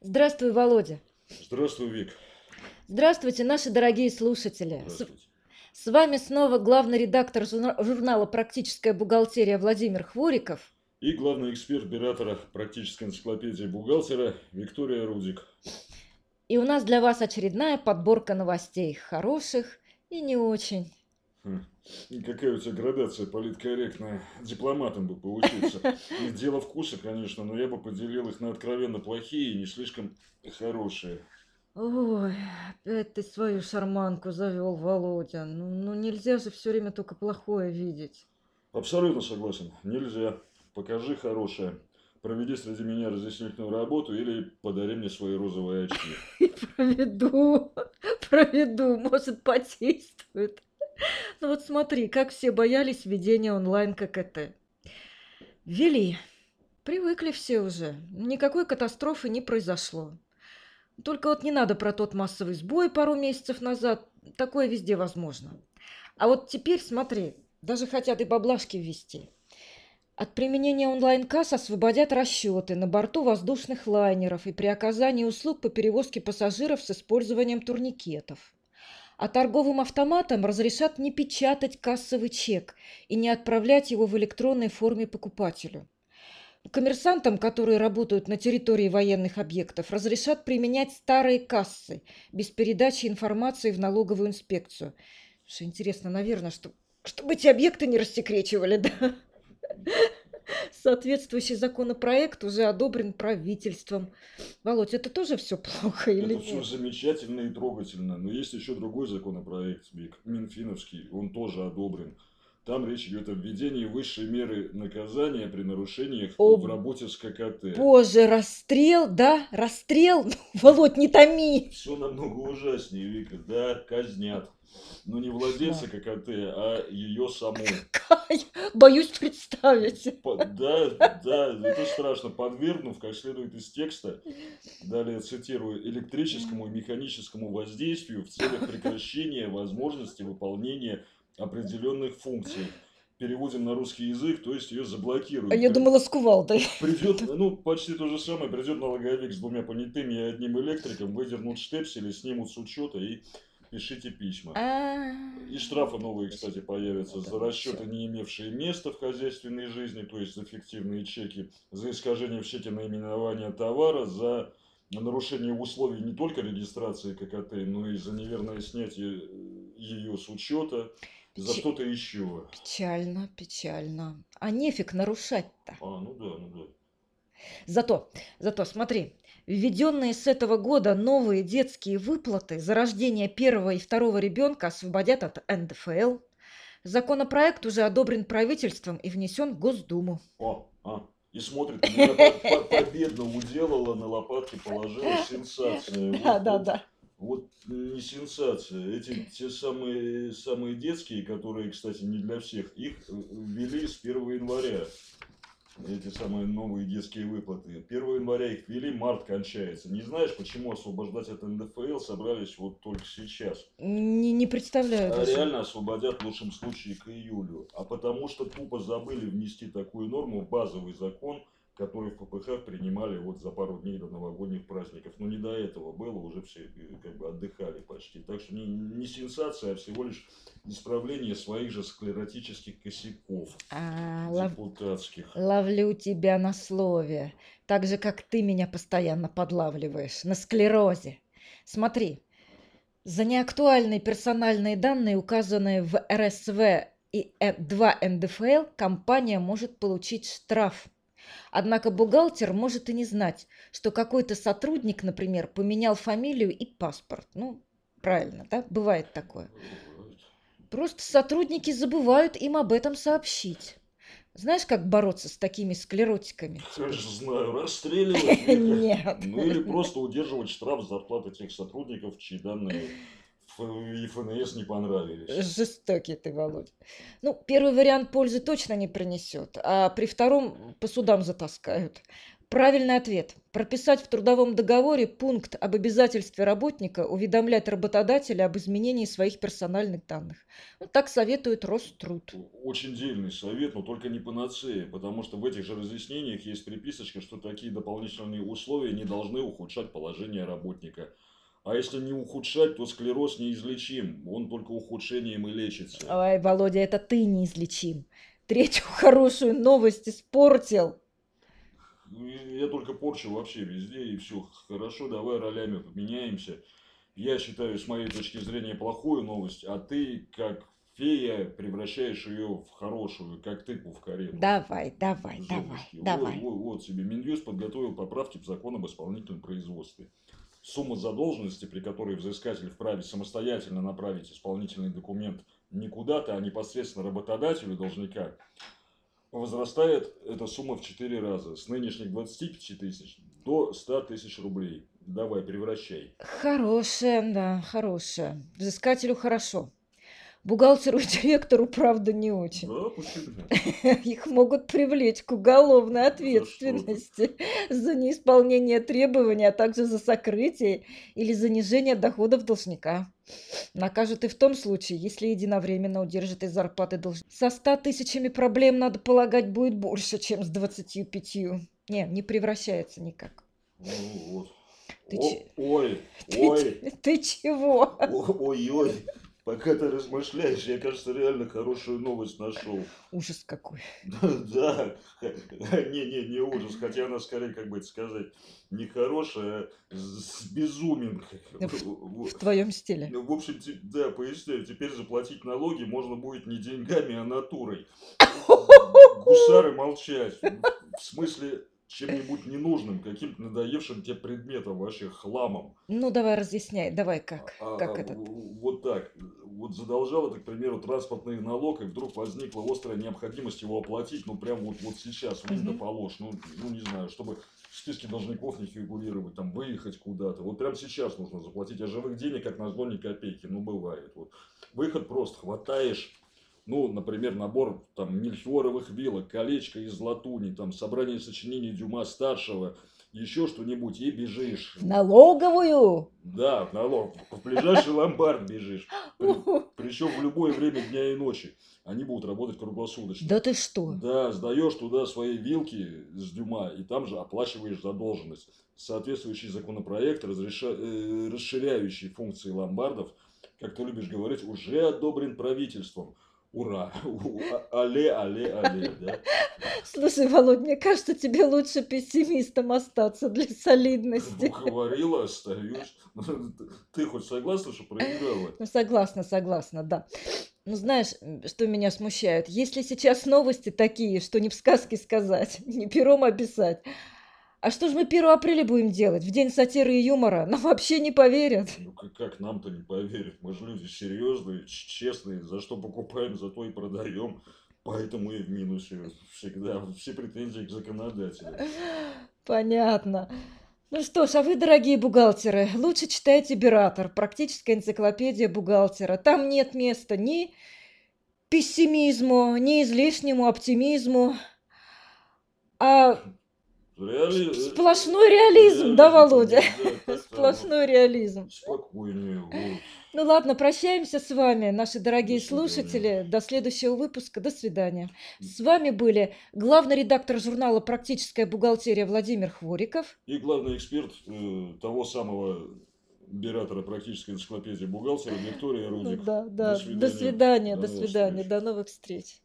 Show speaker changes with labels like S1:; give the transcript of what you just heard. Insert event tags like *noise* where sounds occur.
S1: Здравствуй, Володя.
S2: Здравствуй, Вик.
S1: Здравствуйте, наши дорогие слушатели. С,
S2: Здравствуйте.
S1: с вами снова главный редактор журна- журнала «Практическая бухгалтерия» Владимир Хвориков.
S2: И главный эксперт оператора практической энциклопедии бухгалтера Виктория Рудик.
S1: И у нас для вас очередная подборка новостей, хороших и не очень.
S2: Хм. Какая у тебя градация политкорректная. Дипломатом бы поучиться. И *laughs* Дело вкуса, конечно, но я бы поделил их на откровенно плохие и не слишком хорошие.
S1: Ой, опять ты свою шарманку завел, Володя. Ну, ну нельзя же все время только плохое видеть.
S2: Абсолютно согласен. Нельзя. Покажи хорошее. Проведи среди меня разъяснительную работу или подари мне свои розовые очки. *laughs*
S1: Проведу, проведу, может, подействует. *laughs* Ну вот смотри, как все боялись введения онлайн ККТ. Ввели. Привыкли все уже. Никакой катастрофы не произошло. Только вот не надо про тот массовый сбой пару месяцев назад. Такое везде возможно. А вот теперь смотри, даже хотят и баблашки ввести. От применения онлайн-касс освободят расчеты на борту воздушных лайнеров и при оказании услуг по перевозке пассажиров с использованием турникетов. А торговым автоматам разрешат не печатать кассовый чек и не отправлять его в электронной форме покупателю. Коммерсантам, которые работают на территории военных объектов, разрешат применять старые кассы без передачи информации в налоговую инспекцию. Что интересно, наверное, что, чтобы эти объекты не рассекречивали, *laughs* да? Соответствующий законопроект уже одобрен правительством. Володь, это тоже все плохо или
S2: Это все
S1: нет?
S2: замечательно и трогательно, но есть еще другой законопроект, Минфиновский, он тоже одобрен. Там речь идет о введении высшей меры наказания при нарушениях
S1: О,
S2: в работе с ККТ.
S1: Боже, расстрел, да? Расстрел? Ну, *laughs* Володь, не томи.
S2: Все намного ужаснее, Вика. Да, казнят. Но не владельца ККТ, а ее саму.
S1: Кай, боюсь представить.
S2: По- Да, да, это страшно. Подвергнув, как следует из текста, далее цитирую, электрическому и механическому воздействию в целях прекращения возможности выполнения определенных функций. Переводим на русский язык, то есть ее заблокируют.
S1: А я думала, с кувалдой.
S2: Придет, ну, почти то же самое, придет налоговик с двумя понятыми и одним электриком, выдернут штепсели, снимут с учета и пишите письма.
S1: А,
S2: И штрафы новые, кстати, появятся за расчеты, не имевшие места в хозяйственной жизни, то есть за фиктивные чеки, за искажение в чеке наименования товара, за нарушение условий не только регистрации ККТ, но и за неверное снятие ее с учета, за что-то еще.
S1: Печально, печально. А нефиг нарушать-то.
S2: А, ну да, ну да.
S1: Зато, зато, смотри, введенные с этого года новые детские выплаты за рождение первого и второго ребенка освободят от НДФЛ. Законопроект уже одобрен правительством и внесен в Госдуму.
S2: О, а, и смотрит, меня по- по- победно уделала, на лопатки положила *laughs* сенсация.
S1: Да, да, да.
S2: Вот не сенсация. Эти те самые, самые детские, которые, кстати, не для всех, их э, ввели с 1 января. Эти самые новые детские выплаты. 1 января их ввели, март кончается. Не знаешь, почему освобождать от НДФЛ собрались вот только сейчас?
S1: Не, не представляю
S2: А реально освободят в лучшем случае к июлю. А потому что тупо забыли внести такую норму в базовый закон, который в ППХ принимали вот за пару дней до новогодних праздников. Но не до этого было, уже все э, как бы отдыхали почти. Так что не, не сенсация, а всего лишь исправление своих же склеротических косяков
S1: А, лов-
S2: депутатских.
S1: ловлю тебя на слове. Так же, как ты меня постоянно подлавливаешь. На склерозе. Смотри. За неактуальные персональные данные, указанные в РСВ и 2 НДФЛ, компания может получить штраф. Однако бухгалтер может и не знать, что какой-то сотрудник, например, поменял фамилию и паспорт. Ну, правильно, да? Бывает такое. Просто сотрудники забывают им об этом сообщить. Знаешь, как бороться с такими склеротиками? *laughs*
S2: Конечно, знаю, расстреливать. *laughs*
S1: Нет.
S2: Ну или просто удерживать штраф с зарплаты тех сотрудников, чьи данные и ФНС не понравились.
S1: Жестокий ты, Володь. Ну, первый вариант пользы точно не принесет, а при втором по судам затаскают. Правильный ответ. Прописать в трудовом договоре пункт об обязательстве работника уведомлять работодателя об изменении своих персональных данных. Ну, так советует Роструд.
S2: Очень дельный совет, но только не панацея, потому что в этих же разъяснениях есть приписочка, что такие дополнительные условия не должны ухудшать положение работника. А если не ухудшать, то склероз неизлечим, он только ухудшением и лечится.
S1: Ой, Володя, это ты неизлечим. Третью хорошую новость испортил.
S2: Ну, я только порчу вообще везде, и все хорошо, давай ролями поменяемся. Я считаю, с моей точки зрения, плохую новость, а ты, как фея, превращаешь ее в хорошую, как тыкву в карету.
S1: Давай, давай, давай,
S2: Золушки.
S1: давай.
S2: Вот, вот, вот себе. Минюст подготовил поправки в закон об исполнительном производстве. Сумма задолженности, при которой взыскатель вправе самостоятельно направить исполнительный документ не куда-то, а непосредственно работодателю должника, возрастает эта сумма в 4 раза. С нынешних 25 тысяч до 100 тысяч рублей. Давай, превращай.
S1: Хорошая, да, хорошая. Взыскателю хорошо. Бухгалтеру и директору, правда, не очень.
S2: Да, почему? *laughs*
S1: Их могут привлечь к уголовной
S2: За что?
S1: ответственности *laughs* за неисполнение требований, а также за сокрытие или занижение доходов должника. Накажут и в том случае, если единовременно удержит из зарплаты должника. Со 100 тысячами проблем, надо полагать, будет больше, чем с 25. Не, не превращается никак.
S2: Ну вот.
S1: Ты
S2: О-
S1: че-
S2: Ой,
S1: Ты,
S2: ой, *laughs*
S1: ты чего?
S2: ой-ой. Пока ты размышляешь, я, кажется, реально хорошую новость нашел.
S1: Ужас какой. *laughs*
S2: Да, не-не, не ужас, хотя она скорее, как бы это сказать, не хорошая, а с безуминкой.
S1: В твоем стиле.
S2: В общем, да, поясняю, теперь заплатить налоги можно будет не деньгами, а натурой. *laughs* Гусары молчать. В смысле, чем-нибудь ненужным, каким-то надоевшим тебе предметом, вообще хламом.
S1: Ну, давай разъясняй, давай как,
S2: А,
S1: как
S2: а,
S1: этот.
S2: в- Вот так. Вот задолжал это, к примеру, транспортный налог, и вдруг возникла острая необходимость его оплатить, ну, прям вот, вот сейчас, в
S1: Мгм.
S2: положь, ну, ну, не знаю, чтобы в списке должников не фигурировать, там, выехать куда-то. Вот прям сейчас нужно заплатить, а живых денег, как назло, ни копейки, ну, бывает. Вот. Выход просто, хватаешь, ну, например, набор там мельхиоровых вилок, колечко из латуни, там, собрание сочинений Дюма старшего, еще что-нибудь, и бежишь.
S1: В налоговую?
S2: Да, в налог. В ближайший ломбард бежишь. Причем в любое время дня и ночи. Они будут работать круглосуточно.
S1: Да ты что?
S2: Да, сдаешь туда свои вилки с дюма, и там же оплачиваешь задолженность. Соответствующий законопроект, разреша- э, расширяющий функции ломбардов, как ты любишь говорить, уже одобрен правительством. Ура! *laughs* А- Але, але, але, да?
S1: Слушай, Володь, мне кажется, тебе лучше пессимистом остаться для солидности.
S2: Ну, говорила, остаюсь. Ты хоть согласна, что проиграла?
S1: Ну, согласна, согласна, да. Ну, знаешь, что меня смущает? Если сейчас новости такие, что не в сказке сказать, *laughs* не пером описать. А что же мы 1 апреля будем делать? В день сатиры и юмора? Нам вообще не поверят.
S2: Ну как, как нам-то не поверят? Мы же люди серьезные, честные, за что покупаем, за то и продаем. Поэтому и в минусе всегда. Все претензии к законодателю.
S1: Понятно. Ну что ж, а вы, дорогие бухгалтеры, лучше читайте «Биратор», практическая энциклопедия бухгалтера. Там нет места ни пессимизму, ни излишнему оптимизму, а
S2: Реали...
S1: сплошной реализм, да, Володя?
S2: Да,
S1: Сплошной реализм.
S2: Спокойнее. вот.
S1: Ну ладно, прощаемся с вами, наши дорогие
S2: До
S1: слушатели. До следующего выпуска. До свидания. С вами были главный редактор журнала «Практическая бухгалтерия» Владимир Хвориков.
S2: И главный эксперт э, того самого биратора практической энциклопедии бухгалтера Виктория
S1: Ну
S2: Рудик.
S1: да, да. До
S2: свидания.
S1: свидания,
S2: До
S1: до свидания, до новых встреч.